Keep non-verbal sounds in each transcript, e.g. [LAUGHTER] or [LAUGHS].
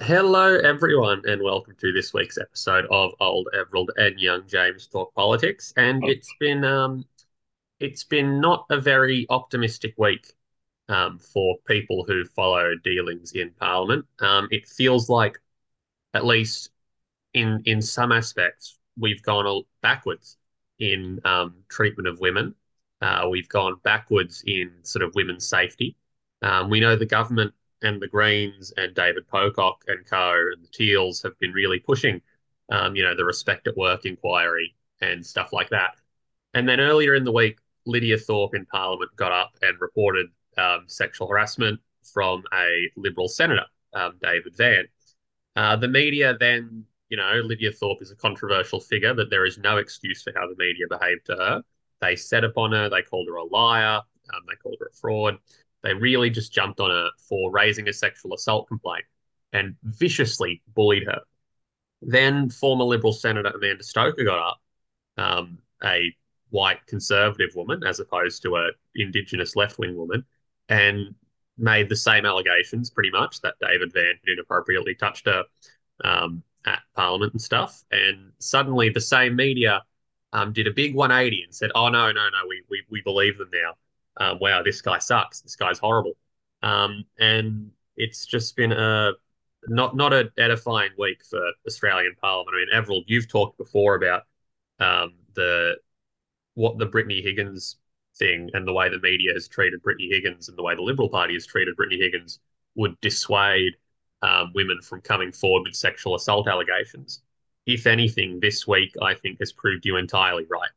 Hello, everyone, and welcome to this week's episode of Old Everald and Young James Talk Politics. And it's been um, it's been not a very optimistic week um, for people who follow dealings in Parliament. Um, it feels like, at least in in some aspects, we've gone backwards in um, treatment of women. Uh, we've gone backwards in sort of women's safety. Um, we know the government and the Greens and David Pocock and co and the Teals have been really pushing, um, you know, the Respect at Work inquiry and stuff like that. And then earlier in the week, Lidia Thorpe in Parliament got up and reported um, sexual harassment from a Liberal senator, um, David Van. Uh, the media then, you know, Lidia Thorpe is a controversial figure, but there is no excuse for how the media behaved to her. They set upon her, they called her a liar, um, they called her a fraud. They really just jumped on her for raising a sexual assault complaint and viciously bullied her. Then former Liberal Senator Amanda Stoker got up, um, a white conservative woman as opposed to a Indigenous left wing woman, and made the same allegations pretty much that David Van inappropriately touched her um, at Parliament and stuff. And suddenly the same media um, did a big 180 and said, "Oh no, no, no, we we we believe them now. Uh, wow, this guy sucks. This guy's horrible." Um, and it's just been a not not an edifying week for Australian Parliament. I mean, Everald, you've talked before about um, the what the Brittany Higgins thing and the way the media has treated Brittany Higgins and the way the Liberal Party has treated Brittany Higgins would dissuade um, women from coming forward with sexual assault allegations. If anything, this week I think has proved you entirely right.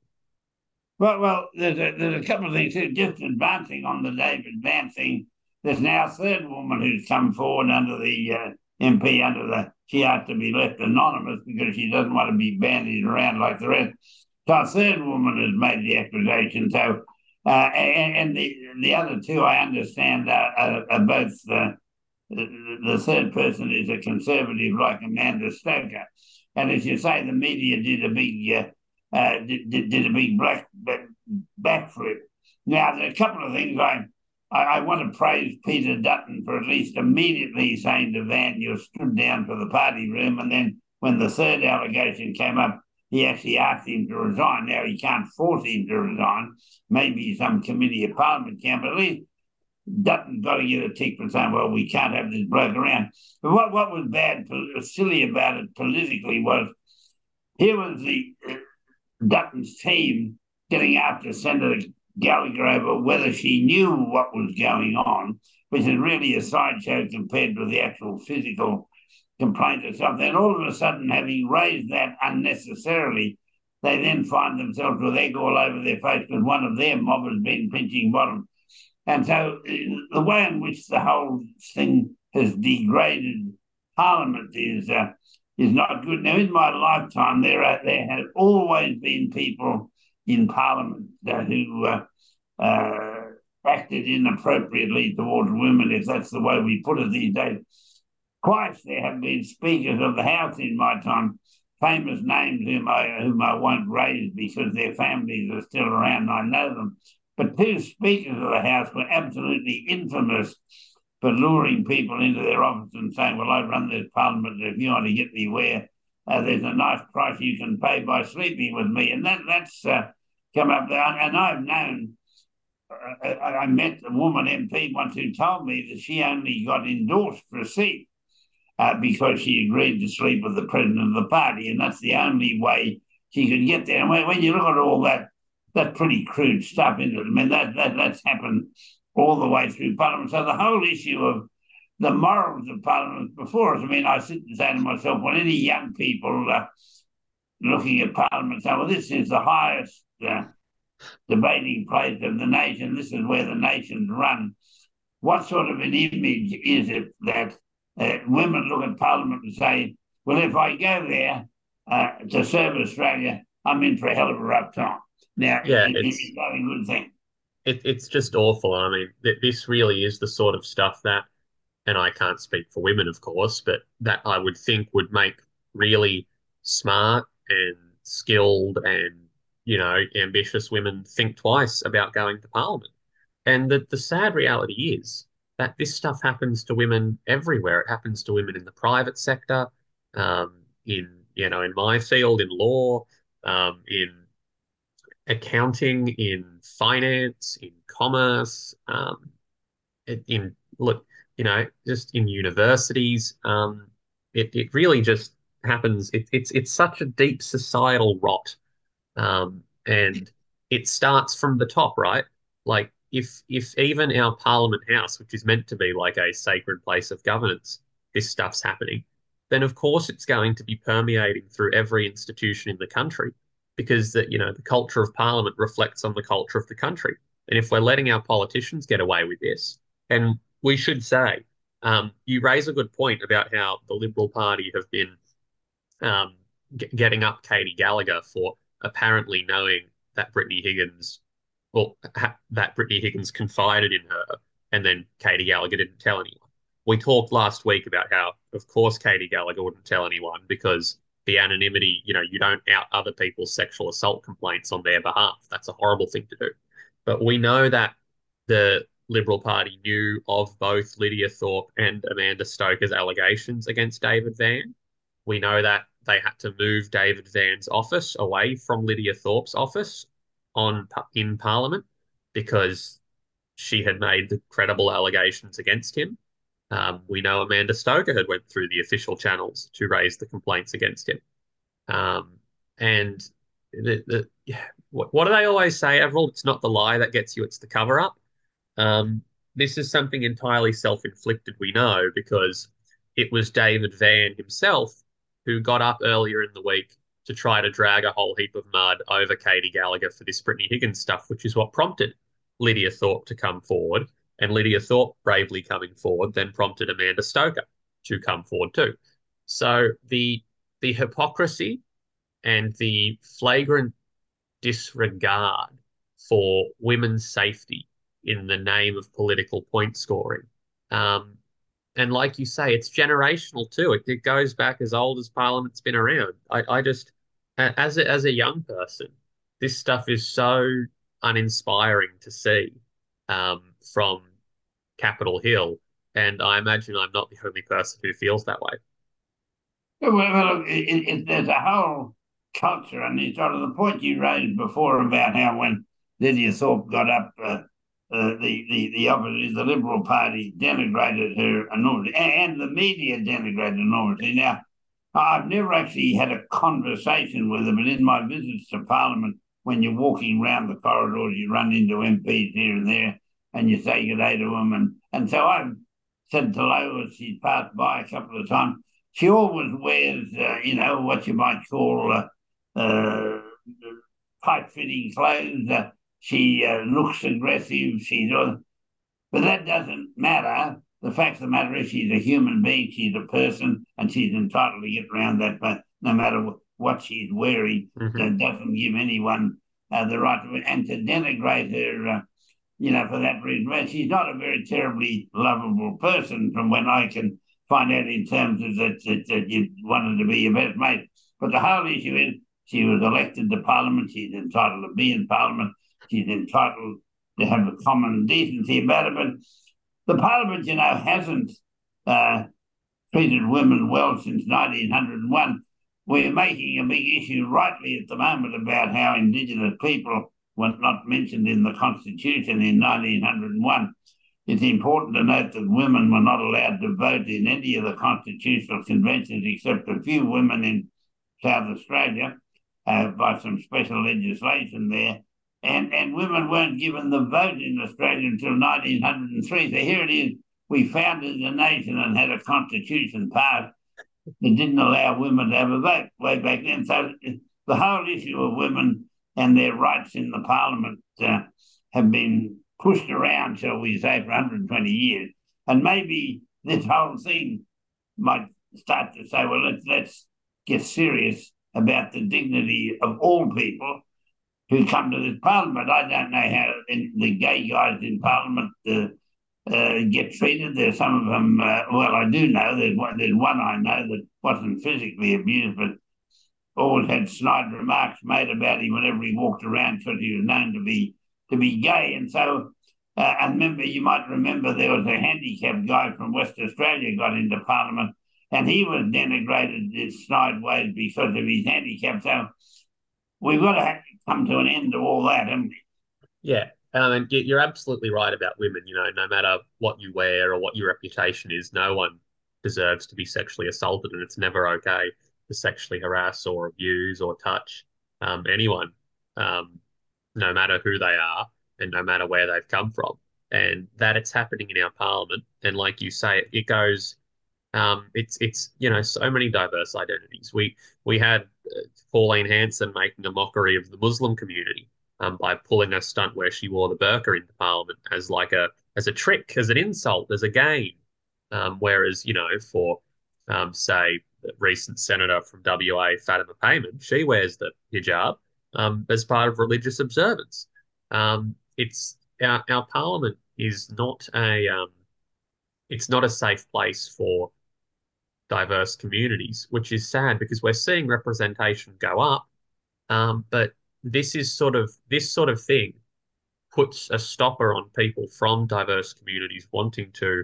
Well, well, there's a, there's a couple of things here. Just advancing on the David Van thing, there's now a third woman who's come forward under the uh, MP under the she has to be left anonymous because she doesn't want to be bandied around like the rest. So a third woman has made the accusation. So uh, and, and, the the other two, I understand, are, are, are both the, the third person is a conservative like Amanda Stoker, and as you say, the media did a big uh, uh, did, did a big black backflip. Now, there are a couple of things I I, I, want to praise Peter Dutton for at least immediately saying to Van, you stood down for the party room. And then when the third allegation came up, he actually asked him to resign. Now, he can't force him to resign. Maybe some committee of parliament can, but at least Dutton got to get a tick for saying, well, we can't have this bloke around. But what, what was bad, silly about it politically was here was the Dutton's team getting after Senator Gallagher over whether she knew what was going on, which is really a sideshow compared to the actual physical complaint something. And all of a sudden, having raised that unnecessarily, they then find themselves with egg all over their face because one of their mob has been pinching bottom. And so the way in which the whole thing has degraded Parliament is uh, is not good. Now, in my lifetime, there are, there have always been people in Parliament uh, who uh, uh, acted inappropriately towards women, if that's the way we put it these days. Twice there have been speakers of the House in my time, famous names whom I whom I won't raise because their families are still around. I know them, but two speakers of the House were absolutely infamous for luring people into their office and saying, "Well, I run this Parliament. If you want to get me where." Uh, there's a nice price you can pay by sleeping with me, and that that's uh, come up there. And I've known, uh, I met a woman MP once who told me that she only got endorsed for a seat uh, because she agreed to sleep with the president of the party. And that's the only way she could get there. And when, when you look at all that, that's pretty crude stuff, isn't it? I mean, that, that that's happened all the way through Parliament. So the whole issue of the morals of Parliament before us, I mean, I sit and say to myself, when any young people uh, looking at Parliament say, well, this is the highest uh, debating place of the nation. This is where the nation's run. What sort of an image is it that uh, women look at Parliament and say, well, if I go there uh, to serve Australia, I'm in for a hell of a rough time. Now, yeah, it, it's, it's not a good thing. It, it's just awful. I mean, th this really is the sort of stuff that, and I can't speak for women, of course, but that I would think would make really smart and skilled and you know, ambitious women think twice about going to Parliament. And the, the sad reality is that this stuff happens to women everywhere. It happens to women in the private sector, um, in you know, in my field, in law, um, in accounting, in finance, in commerce, um, in look, you know, just in universities. Um, it it really just happens. It, it's it's such a deep societal rot, um, and it starts from the top, right? Like if if even our Parliament House, which is meant to be like a sacred place of governance, this stuff's happening, then of course it's going to be permeating through every institution in the country, because that you know the culture of Parliament reflects on the culture of the country. And if we're letting our politicians get away with this, and we should say, um, you raise a good point about how the Liberal Party have been um, getting up Katy Gallagher for apparently knowing that Brittany Higgins, well, that Brittany Higgins confided in her, and then Katy Gallagher didn't tell anyone. We talked last week about how, of course, Katy Gallagher wouldn't tell anyone because the anonymity, you know, you don't out other people's sexual assault complaints on their behalf. That's a horrible thing to do. But we know that the Liberal Party knew of both Lidia Thorpe and Amanda Stoker's allegations against David Van. We know that they had to move David Van's office away from Lidia Thorpe's office on in Parliament because she had made the credible allegations against him. Um, we know Amanda Stoker had went through the official channels to raise the complaints against him. Um, and the, the, what, what do they always say, Everald? It's not the lie that gets you, it's the cover up. Um, this is something entirely self inflicted, we know, because it was David Van himself who got up earlier in the week to try to drag a whole heap of mud over Katy Gallagher for this Brittany Higgins stuff, which is what prompted Lidia Thorpe to come forward. And Lidia Thorpe bravely coming forward then prompted Amanda Stoker to come forward too. So the the hypocrisy and the flagrant disregard for women's safety in the name of political point scoring um, and like you say, it's generational too. It, it goes back as old as Parliament's been around. I, I just, as a, as a young person, this stuff is so uninspiring to see um, from Capitol Hill, and I imagine I'm not the only person who feels that way. Well, it, it, there's a whole culture, and it's sort of the point you raised before about how when Lidia Thorpe got up uh, uh, the, the, the the Liberal Party denigrated her enormously, and the media denigrated enormously. Now, I've never actually had a conversation with them, but in my visits to Parliament, when you're walking around the corridors, you run into MPs here and there, and you say good day to them. And, and so I've said to Lois, she's passed by a couple of times, she always wears, uh, you know, what you might call uh, uh, tight fitting clothes. Uh, she uh, looks aggressive. She does, but that doesn't matter. The fact of the matter is, she's a human being. She's a person, and she's entitled to get around that. But no matter what she's wearing, mm-hmm. that doesn't give anyone uh, the right to. And to denigrate her, uh, you know, for that reason, she's not a very terribly lovable person, from when I can find out in terms of that, that, that you wanted to be your best mate. But the whole issue is she was elected to Parliament. She's entitled to be in Parliament she's entitled to have a common decency about it. But the Parliament, you know, hasn't uh, treated women well since 1901. We're making a big issue rightly at the moment about how Indigenous people were not mentioned in the Constitution in 1901. It's important to note that women were not allowed to vote in any of the constitutional conventions except a few women in South Australia uh, by some special legislation there and, and women weren't given the vote in Australia until 1903. So here it is. We founded the nation and had a constitution passed that didn't allow women to have a vote way back then. So the whole issue of women and their rights in the parliament uh, have been pushed around, shall we say, for 120 years. And maybe this whole thing might start to say, well, let's, let's get serious about the dignity of all people who come to this parliament. I don't know how the gay guys in parliament uh, uh, get treated. There's some of them, uh, well, I do know there's one, there's one I know that wasn't physically abused, but always had snide remarks made about him whenever he walked around because he was known to be to be gay. And so Uh, and remember, you might remember there was a handicapped guy from West Australia got into Parliament, and he was denigrated in snide ways because of his handicap. So we've got to come to an end to all that, haven't we? Yeah, um, and you're absolutely right about women. You know, no matter what you wear or what your reputation is, no one deserves to be sexually assaulted, and it's never okay to sexually harass or abuse or touch um, anyone, um, no matter who they are and no matter where they've come from. And that it's happening in our parliament. And like you say, it, it goes. Um, it's it's you know so many diverse identities. We we had uh, Pauline Hanson making a mockery of the Muslim community um, by pulling a stunt where she wore the burqa into Parliament as like a as a trick, as an insult, as a game. Um, whereas you know for um, say the recent senator from WA, Fatima Payman, she wears the hijab um, as part of religious observance. Um, it's our, our parliament is not a um, it's not a safe place for diverse communities, which is sad because we're seeing representation go up, um, but this is sort of this sort of thing puts a stopper on people from diverse communities wanting to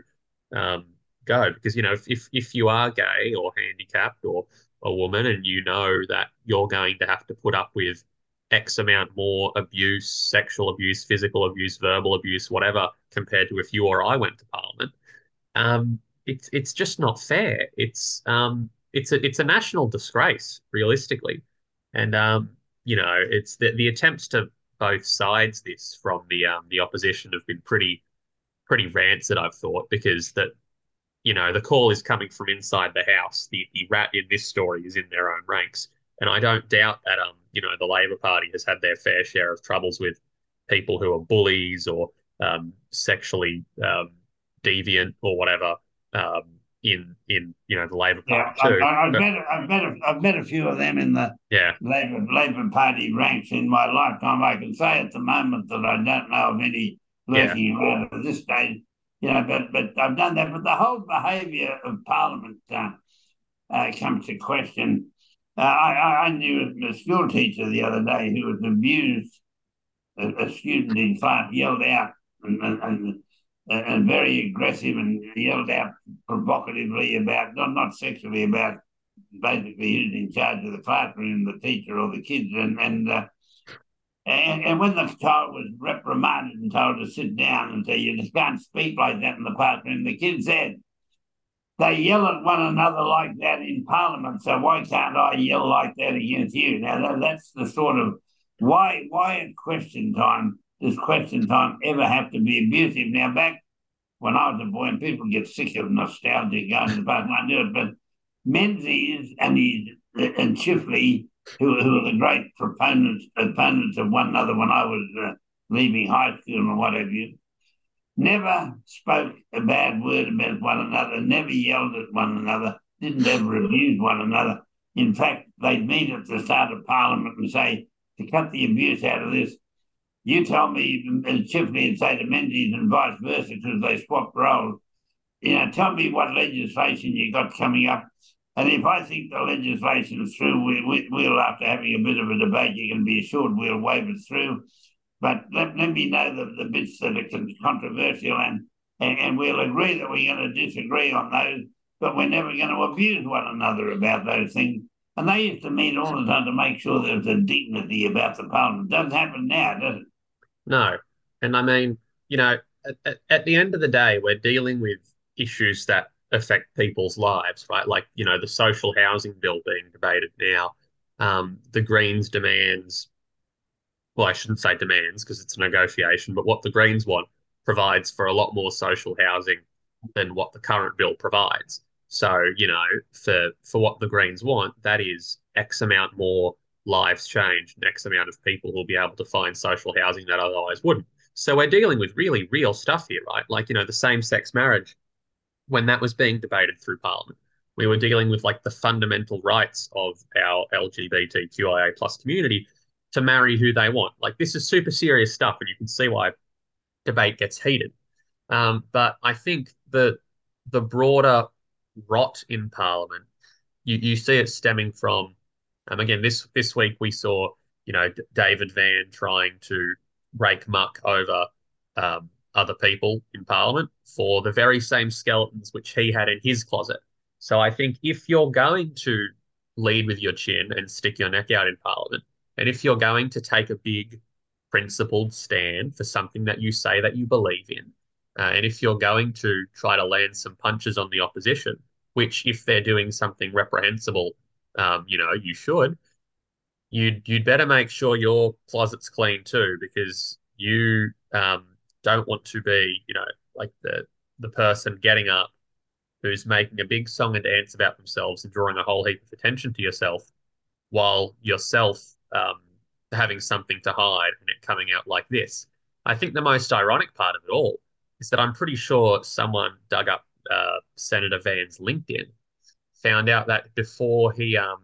um, go because you know if, if if you are gay or handicapped or a woman and you know that you're going to have to put up with X amount more abuse, sexual abuse, physical abuse, verbal abuse, whatever, compared to if you or I went to Parliament. Um, it's it's just not fair. It's um, it's a it's a national disgrace, realistically, and um, you know, it's the the attempts to both sides this from the um the opposition have been pretty pretty rancid. I've thought because that you know the call is coming from inside the house. The the rat in this story is in their own ranks, and I don't doubt that um you know, the Labor Party has had their fair share of troubles with people who are bullies or um, sexually um, deviant or whatever um, in in you know the Labor Party yeah, too. I, have met I've met a, I've met a few of them in the yeah Labor Labor Party ranks in my lifetime. I can say at the moment that I don't know of any lurking yeah. around at this stage. Know, but but I've done that. But the whole behaviour of Parliament uh, uh, comes to question uh, I, I knew a school teacher the other day who was abused. A, a student in class yelled out and, and, and, very aggressive and yelled out provocatively about, not, not sexually, about basically who's in charge of the classroom, the teacher or the kids. And, and, uh, and, and when the child was reprimanded and told to sit down and say, you just can't speak like that in the classroom, the kid said, they yell at one another like that in Parliament. So why can't I yell like that against you? Now that's the sort of why why at question time does question time ever have to be abusive? Now back when I was a boy, and people get sick of nostalgia going [LAUGHS] to the past, I it, but Menzies and his and Chifley, who, who were the great proponents opponents of one another when I was uh, leaving high school and what have you, never spoke a bad word about one another, never yelled at one another, didn't ever abuse one another. In fact, they'd meet at the start of Parliament and say, to cut the abuse out of this, you tell me, and would say to Menzies and vice versa, because they swapped roles, you know, tell me what legislation you got coming up. And if I think the legislation is through, we, we, we'll, after having a bit of a debate, you can be assured we'll wave it through. But let, let me know the, the bits that are controversial and, and, and we'll agree that we're going to disagree on those, but we're never going to abuse one another about those things. And they used to meet all the time to make sure there was a dignity about the parliament. Doesn't happen now, does it? No. And I mean, you know, at, at the end of the day, we're dealing with issues that affect people's lives, right? Like, you know, the social housing bill being debated now, um, the Greens demands well, I shouldn't say demands because it's a negotiation, but what the Greens want provides for a lot more social housing than what the current bill provides. So, you know, for for what the Greens want, that is X amount more lives changed, X amount of people will be able to find social housing that otherwise wouldn't. So we're dealing with really real stuff here, right? Like, you know, the same sex marriage, when that was being debated through Parliament, we were dealing with like the fundamental rights of our LGBTQIA plus community to marry who they want. Like this is super serious stuff, and you can see why debate gets heated. Um, but I think the the broader rot in Parliament, you, you see it stemming from. Um, again, this this week we saw you know David Van trying to rake muck over um, other people in Parliament for the very same skeletons which he had in his closet. So I think if you're going to lead with your chin and stick your neck out in Parliament, and if you're going to take a big principled stand for something that you say that you believe in, uh, and if you're going to try to land some punches on the opposition, which if they're doing something reprehensible, um, you know, you should, you'd you'd better make sure your closet's clean too, because you um, don't want to be, you know, like the the person getting up who's making a big song and dance about themselves and drawing a whole heap of attention to yourself, while yourself um, having something to hide and it coming out like this. I think the most ironic part of it all is that I'm pretty sure someone dug up uh, Senator Van's LinkedIn, found out that before he um,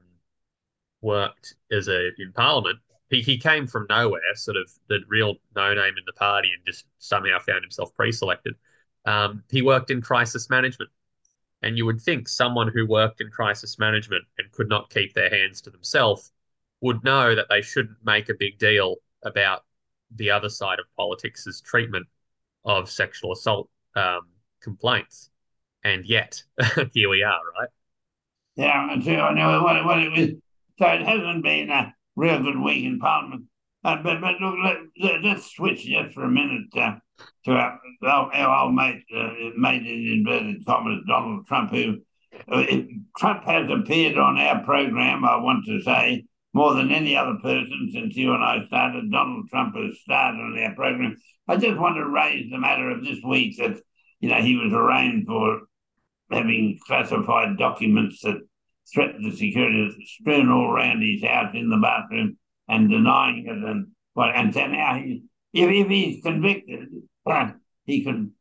worked as a in Parliament, he, he came from nowhere, sort of the real no name in the party, and just somehow found himself pre-selected. Um, he worked in crisis management, and you would think someone who worked in crisis management and could not keep their hands to themselves would know that they shouldn't make a big deal about the other side of politics' treatment of sexual assault um, complaints. And yet, [LAUGHS] here we are, right? Yeah, I know what, what it was. So it hasn't been a real good week in Parliament. Uh, but but look, let, us switch just for a minute uh, to our, our, old mate, uh, mate in inverted commas, Donald Trump, who uh, Trump has appeared on our program, I want to say, more than any other person since you and I started. Donald Trump has started on our program. I just want to raise the matter of this week that, you know, he was arraigned for having classified documents that threatened the security strewn all around his house in the bathroom and denying it. And well, and so now he, if, if he's convicted, he could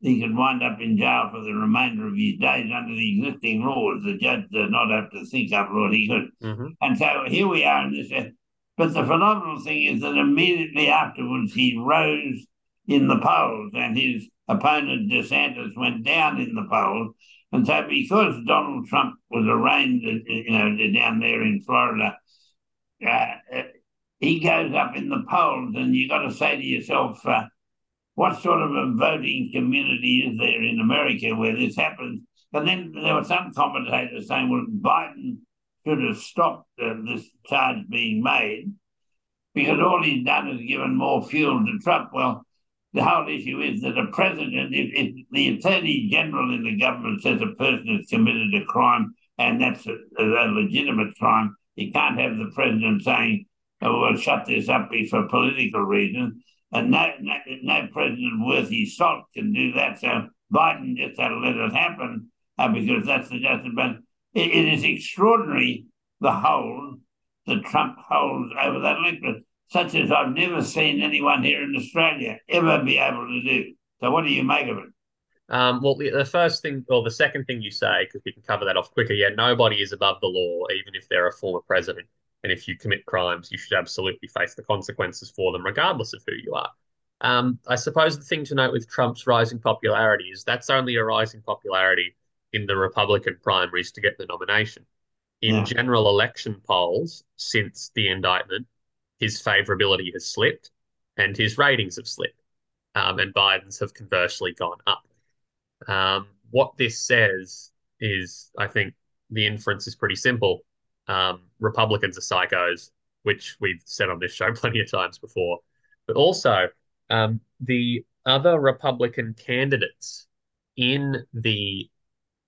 he could wind up in jail for the remainder of his days under the existing laws. The judge does not have to think up what he could. Mm-hmm. And so here we are in this. But the phenomenal thing is that immediately afterwards he rose in the polls and his opponent DeSantis went down in the polls. And so, because Donald Trump was arraigned, you know, down there in Florida, uh, he goes up in the polls, and you've got to say to yourself, uh, what sort of a voting community is there in America where this happens? And then there were some commentators saying, well, Biden should have stopped uh, this charge being made because all he's done is given more fuel to Trump. Well, the whole issue is that a president, if, if the attorney general in the government says a person has committed a crime and that's a, a legitimate crime, you can't have the president saying, oh, we'll shut this up for political reasons. And no, no, no president worth his salt can do that. So Biden just had to let it happen uh, because that's the justice. But it, it is extraordinary the hold that Trump holds over that electorate such as I've never seen anyone here in Australia ever be able to do. So, what do you make of it? Um, well, the first thing, or the second thing you say, because we can cover that off quicker. Yeah, nobody is above the law, even if they're a former president. And if you commit crimes, you should absolutely face the consequences for them, regardless of who you are. Um, I suppose the thing to note with Trump's rising popularity is that's only a rising popularity in the Republican primaries to get the nomination. In yeah. general election polls since the indictment, his favorability has slipped and his ratings have slipped. Um, and Biden's have conversely gone up. Um, what this says is, I think the inference is pretty simple. Um, Republicans are psychos, which we've said on this show [LAUGHS] plenty of times before. But also, um, the other Republican candidates in the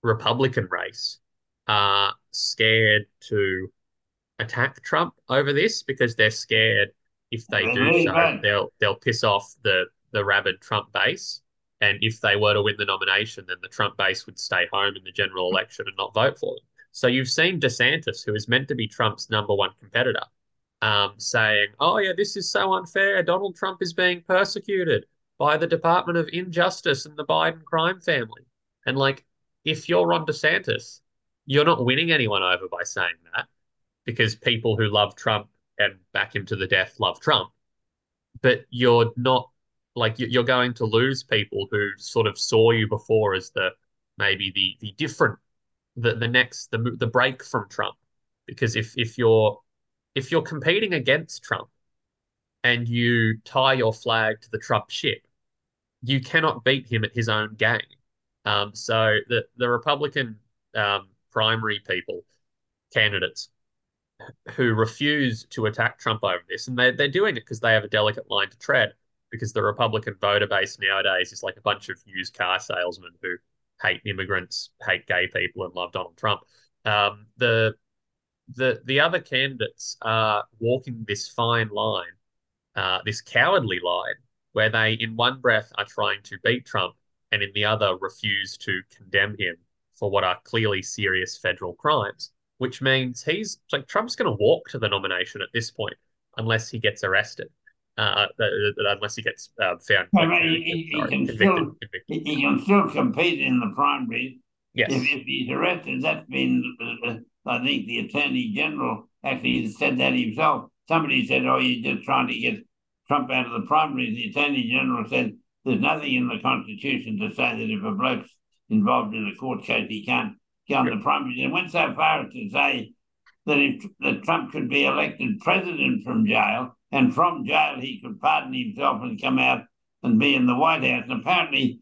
Republican race are scared to attack Trump over this because they're scared if they do so, they'll they'll piss off the the rabid Trump base. And if they were to win the nomination, then the Trump base would stay home in the general election and not vote for them. So you've seen DeSantis, who is meant to be Trump's number one competitor, um, saying, "Oh yeah, this is so unfair. Donald Trump is being persecuted by the Department of Injustice and the Biden crime family." And like, if you're Ron DeSantis, you're not winning anyone over by saying that because people who love Trump and back him to the death love Trump. But you're not like you're going to lose people who sort of saw you before as the maybe the the different the the next the the break from Trump because if if you're if you're competing against Trump and you tie your flag to the Trump ship you cannot beat him at his own game. Um, so the the Republican um, primary people, candidates who refuse to attack Trump over this, and they they're doing it because they have a delicate line to tread. Because the Republican voter base nowadays is like a bunch of used car salesmen who hate immigrants, hate gay people, and love Donald Trump. Um, the the the other candidates are walking this fine line, uh, this cowardly line, where they, in one breath, are trying to beat Trump, and in the other, refuse to condemn him for what are clearly serious federal crimes. Which means he's like Trump's going to walk to the nomination at this point, unless he gets arrested. Uh, uh, uh unless he gets uh, found. I mean, he, he, can still, convicted. he can still compete in the primaries. Yes. If, if he's arrested, that's been uh, uh I think the Attorney General actually said that himself. Somebody said, oh, you're just trying to get Trump out of the primaries. The Attorney General said there's nothing in the Constitution to say that if a bloke's involved in a court case, he can't the primaries. And went so far as to say that if that Trump could be elected president from jail, and from jail he could pardon himself and come out and be in the White House. And apparently,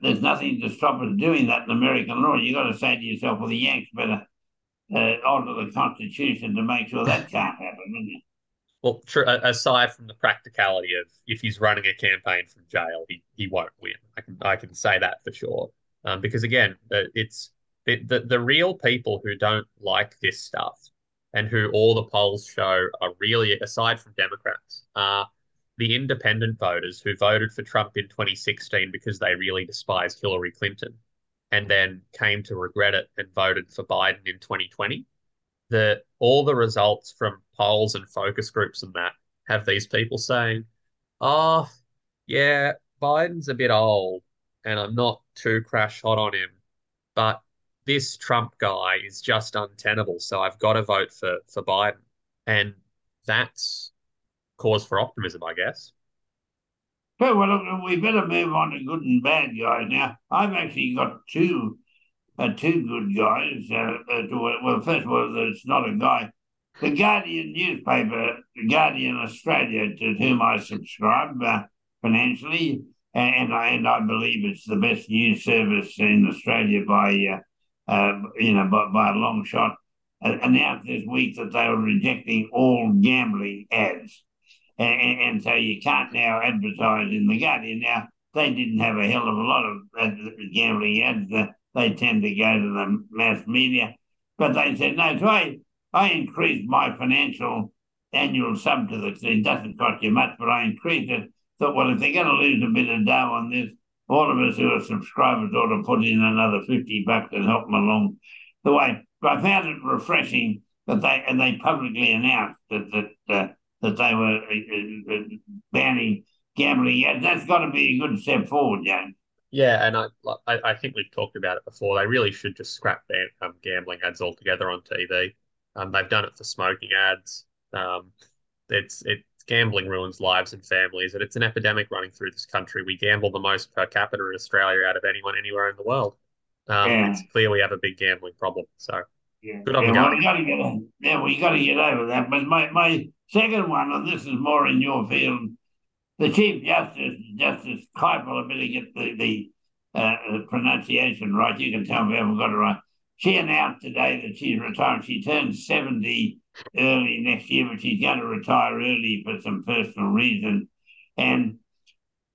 there's nothing to stop us doing that in American law. You've got to say to yourself, well, the Yanks better uh, alter the Constitution to make sure that can't [LAUGHS] happen, isn't it? Well, aside from the practicality of if he's running a campaign from jail, he, he won't win. I can I can say that for sure. Um, because again, it's it, the the real people who don't like this stuff and who all the polls show are really, aside from Democrats, are the independent voters who voted for Trump in 2016 because they really despised Hillary Clinton and then came to regret it and voted for Biden in 2020. The all the results from polls and focus groups and that have these people saying, "Oh, yeah, Biden's a bit old, and I'm not too crash hot on him, but this Trump guy is just untenable, so I've got to vote for for Biden." And that's cause for optimism, I guess. But well, we better move on to good and bad guys now. I've actually got two, uh, two good guys. Uh, uh, to, well, first of all, it's not a guy. The Guardian newspaper, the Guardian Australia, to whom I subscribe uh, financially, and I and I believe it's the best news service in Australia by, uh, you know, by, by a long shot. announced this week that they were rejecting all gambling ads and, and, so you can't now advertise in the Guardian. Now they didn't have a hell of a lot of gambling ads. They tend to go to the mass media, but they said no. So I, I increased my financial annual sub to the. It doesn't cost you much, but I increased it. Thought, well, if they're going to lose a bit of dough on this, all of us who are subscribers ought to put in another fifty bucks and help them along the way. But I found it refreshing that they and they publicly announced that that. Uh, that they were uh, uh, uh, banning gambling. Yeah, that's got to be a good step forward, James. Yeah, and I, I, I think we've talked about it before. They really should just scrap ban, um, gambling ads altogether on TV. Um, they've done it for smoking ads. Um, it's it gambling ruins lives and families, and it's an epidemic running through this country. We gamble the most per capita in Australia out of anyone anywhere in the world. Um, yeah. It's clear we have a big gambling problem. So yeah. good on yeah, the well, got to get yeah, we got to get over that. But my my Second one, and this is more in your field, the Chief Justice, Justice Kleipool, I better get the, the uh, pronunciation right. You can tell me if I haven't got it right. She announced today that she's retiring. She turns 70 early next year, but she's going to retire early for some personal reason. And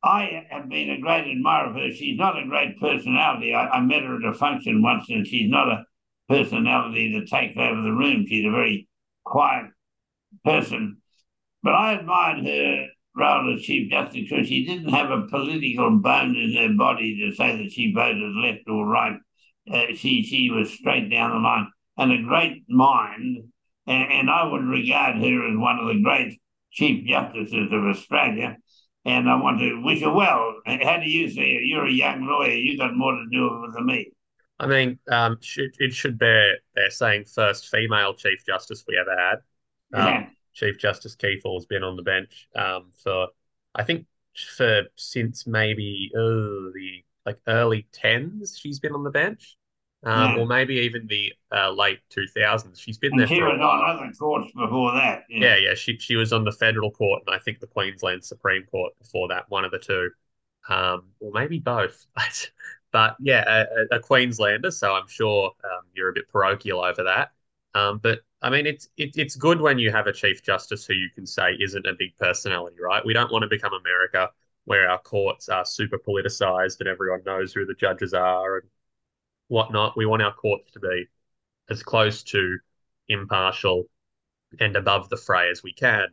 I have been a great admirer of her. She's not a great personality. I, I met her at a function once, and she's not a personality that takes over the room. She's a very quiet person. But I admired her role as Chief Justice because she didn't have a political bone in her body to say that she voted left or right. Uh, she she was straight down the line and a great mind, and, and, I would regard her as one of the great Chief Justices of Australia. And I want to wish her well. How do you see it? You're a young lawyer. You've got more to do with it than me. I mean, um, it should bear bear saying first female Chief Justice we ever had. Um, yeah. Chief Justice Kiefel has been on the bench um, for, I think, for since maybe uh, the like early tens. She's been on the bench, um, yeah. or maybe even the uh, late two thousands. She's been and there. She for was on other courts before that. Yeah. yeah, yeah. She she was on the federal court and I think the Queensland Supreme Court before that. One of the two. um, or maybe both. [LAUGHS] but yeah, a, a, Queenslander, so I'm sure um, you're a bit parochial over that. Um, but I mean, it's it, it's good when you have a Chief Justice who you can say isn't a big personality, right? We don't want to become America where our courts are super politicized and everyone knows who the judges are and whatnot. We want our courts to be as close to impartial and above the fray as we can.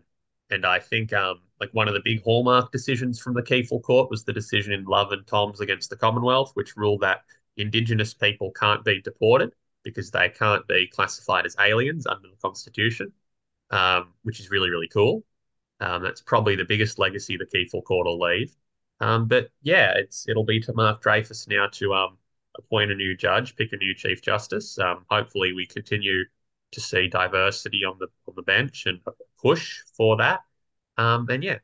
And I think um, like one of the big hallmark decisions from the Kiefel Court was the decision in Love and Thoms against the Commonwealth, which ruled that Indigenous people can't be deported because they can't be classified as aliens under the Constitution, um, which is really, really cool. Um, that's probably the biggest legacy the Kiefel Court will leave. Um, but yeah, it's it'll be to Mark Dreyfus now to um, appoint a new judge, pick a new chief justice. Um, hopefully, we continue to see diversity on the on the bench and push for that. Um, and yeah.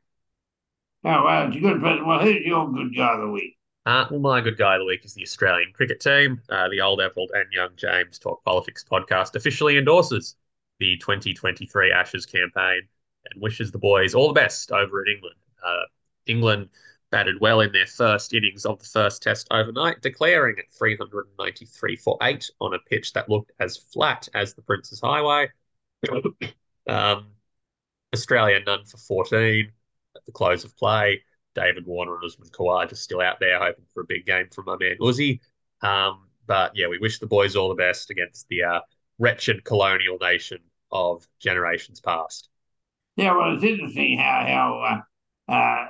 Oh well, it's a good. Well, who's your good guy of the week? Uh, well, my good guy of the week is the Australian cricket team. Uh, the Old Everald and Young James Talk Politics podcast officially endorses the 2023 Ashes campaign and wishes the boys all the best over in England. Uh, England batted well in their first innings of the first test overnight, declaring at 393 for eight on a pitch that looked as flat as the Prince's Highway. um, Australia none for 14 at the close of play. David Warner and Usman Khawaja are still out there hoping for a big game from my man Uzi. Um, but yeah, we wish the boys all the best against the uh, wretched colonial nation of generations past. Yeah, well, it's interesting how how uh, uh,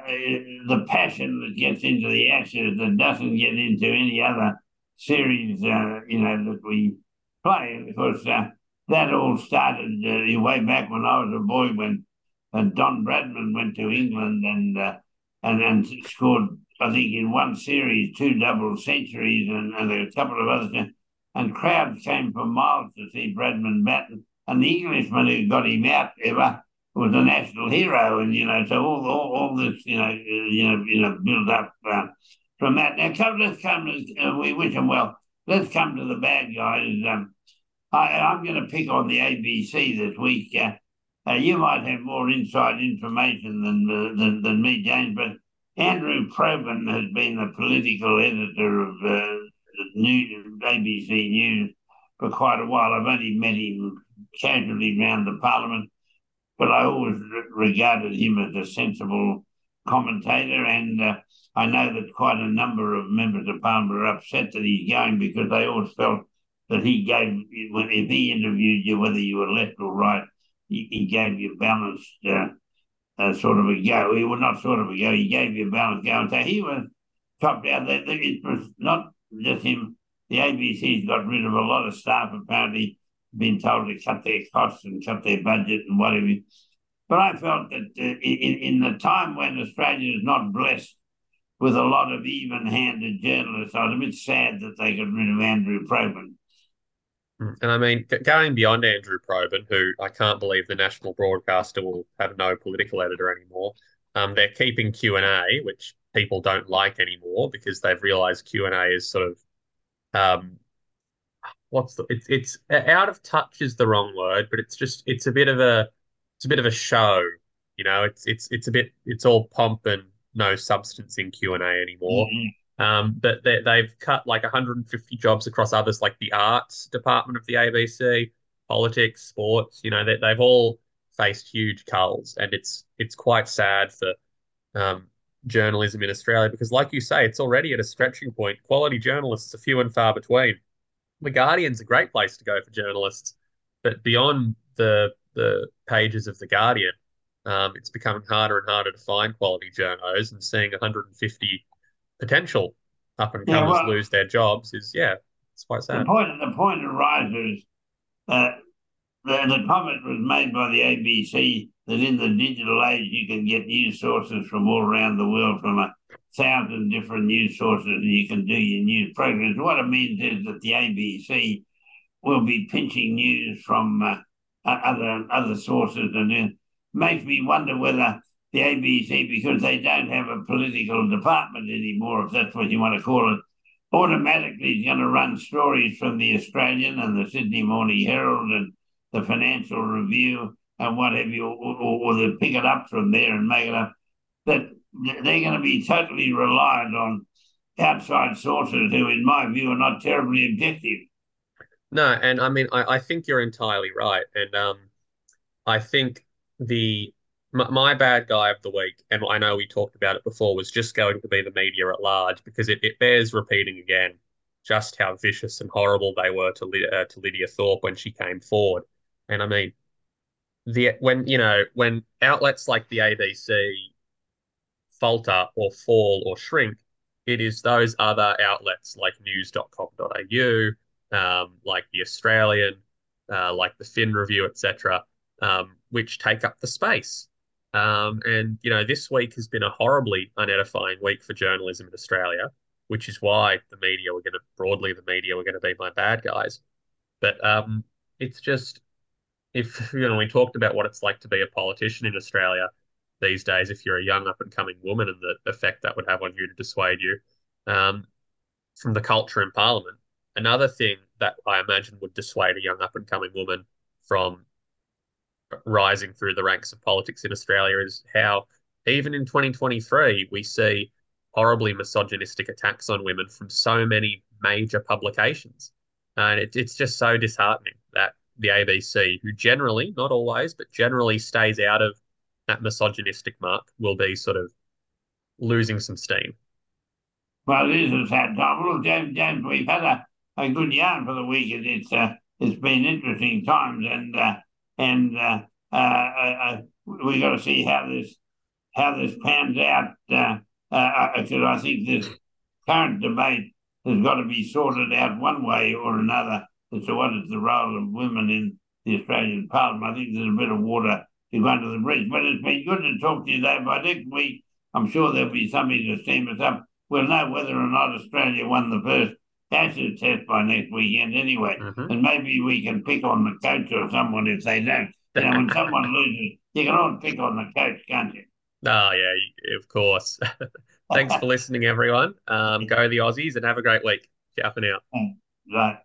the passion that gets into the Ashes that doesn't get into any other series, uh, you know, that we play. And of course, uh, that all started uh, way back when I was a boy when and Don Bradman went to England and uh, and and scored, I think, in one series two double centuries and, and a couple of others. And crowds came for miles to see Bradman bat. And the Englishman who got him out ever was a national hero. And you know, so all all, all this, you know, you know, you know, build up uh, from that. Now, come, let's come. Uh, we wish him well. Let's come to the bad guys. Um, I, am going to pick on the ABC this week. Uh, uh, you might have more inside information than, uh, than, than me, James, but Andrew Probyn has been the political editor of uh, News, ABC News for quite a while. I've only met him casually around the Parliament, but I always regarded him as a sensible commentator, and uh, I know that quite a number of members of Parliament are upset that he's going because they always felt that he gave, if he interviewed you, whether you were left or right, he, he gave you balanced uh, uh, sort of a go. He was not sort of a go. He gave you a balanced go. And so he was chopped out. It was not just him. The ABC's got rid of a lot of staff, apparently, been told to cut their costs and cut their budget and whatever. But I felt that uh, in, in the time when Australia is not blessed with a lot of even handed journalists, I was a bit sad that they got rid of Andrew Probyn. Mm. And I mean, going beyond Andrew Probyn, who I can't believe the national broadcaster will have no political editor anymore. Um, they're keeping Q and A, which people don't like anymore because they've realised Q and A is sort of, um, what's the? It's it's out of touch is the wrong word, but it's just it's a bit of a it's a bit of a show. You know, it's it's it's a bit it's all pomp and no substance in Q and A anymore. Mm-hmm. Um, but they, they've cut like 150 jobs across others like the arts department of the ABC, politics, sports. You know, they, they've all faced huge culls, and it's it's quite sad for um, journalism in Australia because, like you say, it's already at a stretching point. Quality journalists are few and far between. The Guardian's a great place to go for journalists, but beyond the the pages of the Guardian, um, it's becoming harder and harder to find quality journos. And seeing 150 potential up and comers yeah, well, lose their jobs is yeah, it's quite sad. The point the point arises uh, the, the comment was made by the ABC that in the digital age you can get news sources from all around the world from a thousand different news sources and you can do your news programs. What it means is that the ABC will be pinching news from uh, other other sources and it makes me wonder whether the ABC because they don't have a political department anymore, if that's what you want to call it, automatically is going to run stories from the Australian and the Sydney Morning Herald and the Financial Review and what have you, or, or, or they pick it up from there and make it up. That they're going to be totally reliant on outside sources who, in my view, are not terribly objective. No, and I mean, I, I think you're entirely right. And um, I think the my, my bad guy of the week, and I know we talked about it before, was just going to be the media at large because it, it bears repeating again just how vicious and horrible they were to, uh, to Lidia Thorpe when she came forward. And I mean, the when you know when outlets like the ABC falter or fall or shrink, it is those other outlets like news.com.au, um, like the Australian, uh, like the Fin Review, etc., um, which take up the space. Um, and you know, this week has been a horribly unedifying week for journalism in Australia, which is why the media were going to broadly the media were going to be my bad guys. But um, it's just if you know we talked about what it's like to be a politician in Australia these days if you're a young up and coming woman and the effect that would have on you to dissuade you um, from the culture in Parliament. Another thing that I imagine would dissuade a young up and coming woman from rising through the ranks of politics in Australia is how even in 2023 we see horribly misogynistic attacks on women from so many major publications. And it, it's just so disheartening that the ABC, who generally, not always, but generally stays out of that misogynistic mark, will be sort of losing some steam. Well, it is a sad time. Well, James, James, we've had a, a good yarn for the week. It's uh, it's been interesting times, and uh, and uh, uh, uh, uh we got to see how this how this pans out. Because I think this current debate has got to be sorted out one way or another as to what is the role of women in the Australian Parliament. I think there's a bit of water go under the bridge. But it's been good to talk to you, Dave. By next week, I'm sure there'll be something to steam us up. We'll know whether or not Australia won the first test by next weekend anyway. Mm-hmm. And maybe we can pick on the coach or someone if they don't. You know, when someone [LAUGHS] loses, you can always pick on the coach, can't you? Oh, yeah, of course. [LAUGHS] Thanks for listening, everyone. Um, [LAUGHS] go the Aussies and have a great week. Ciao for now. Right.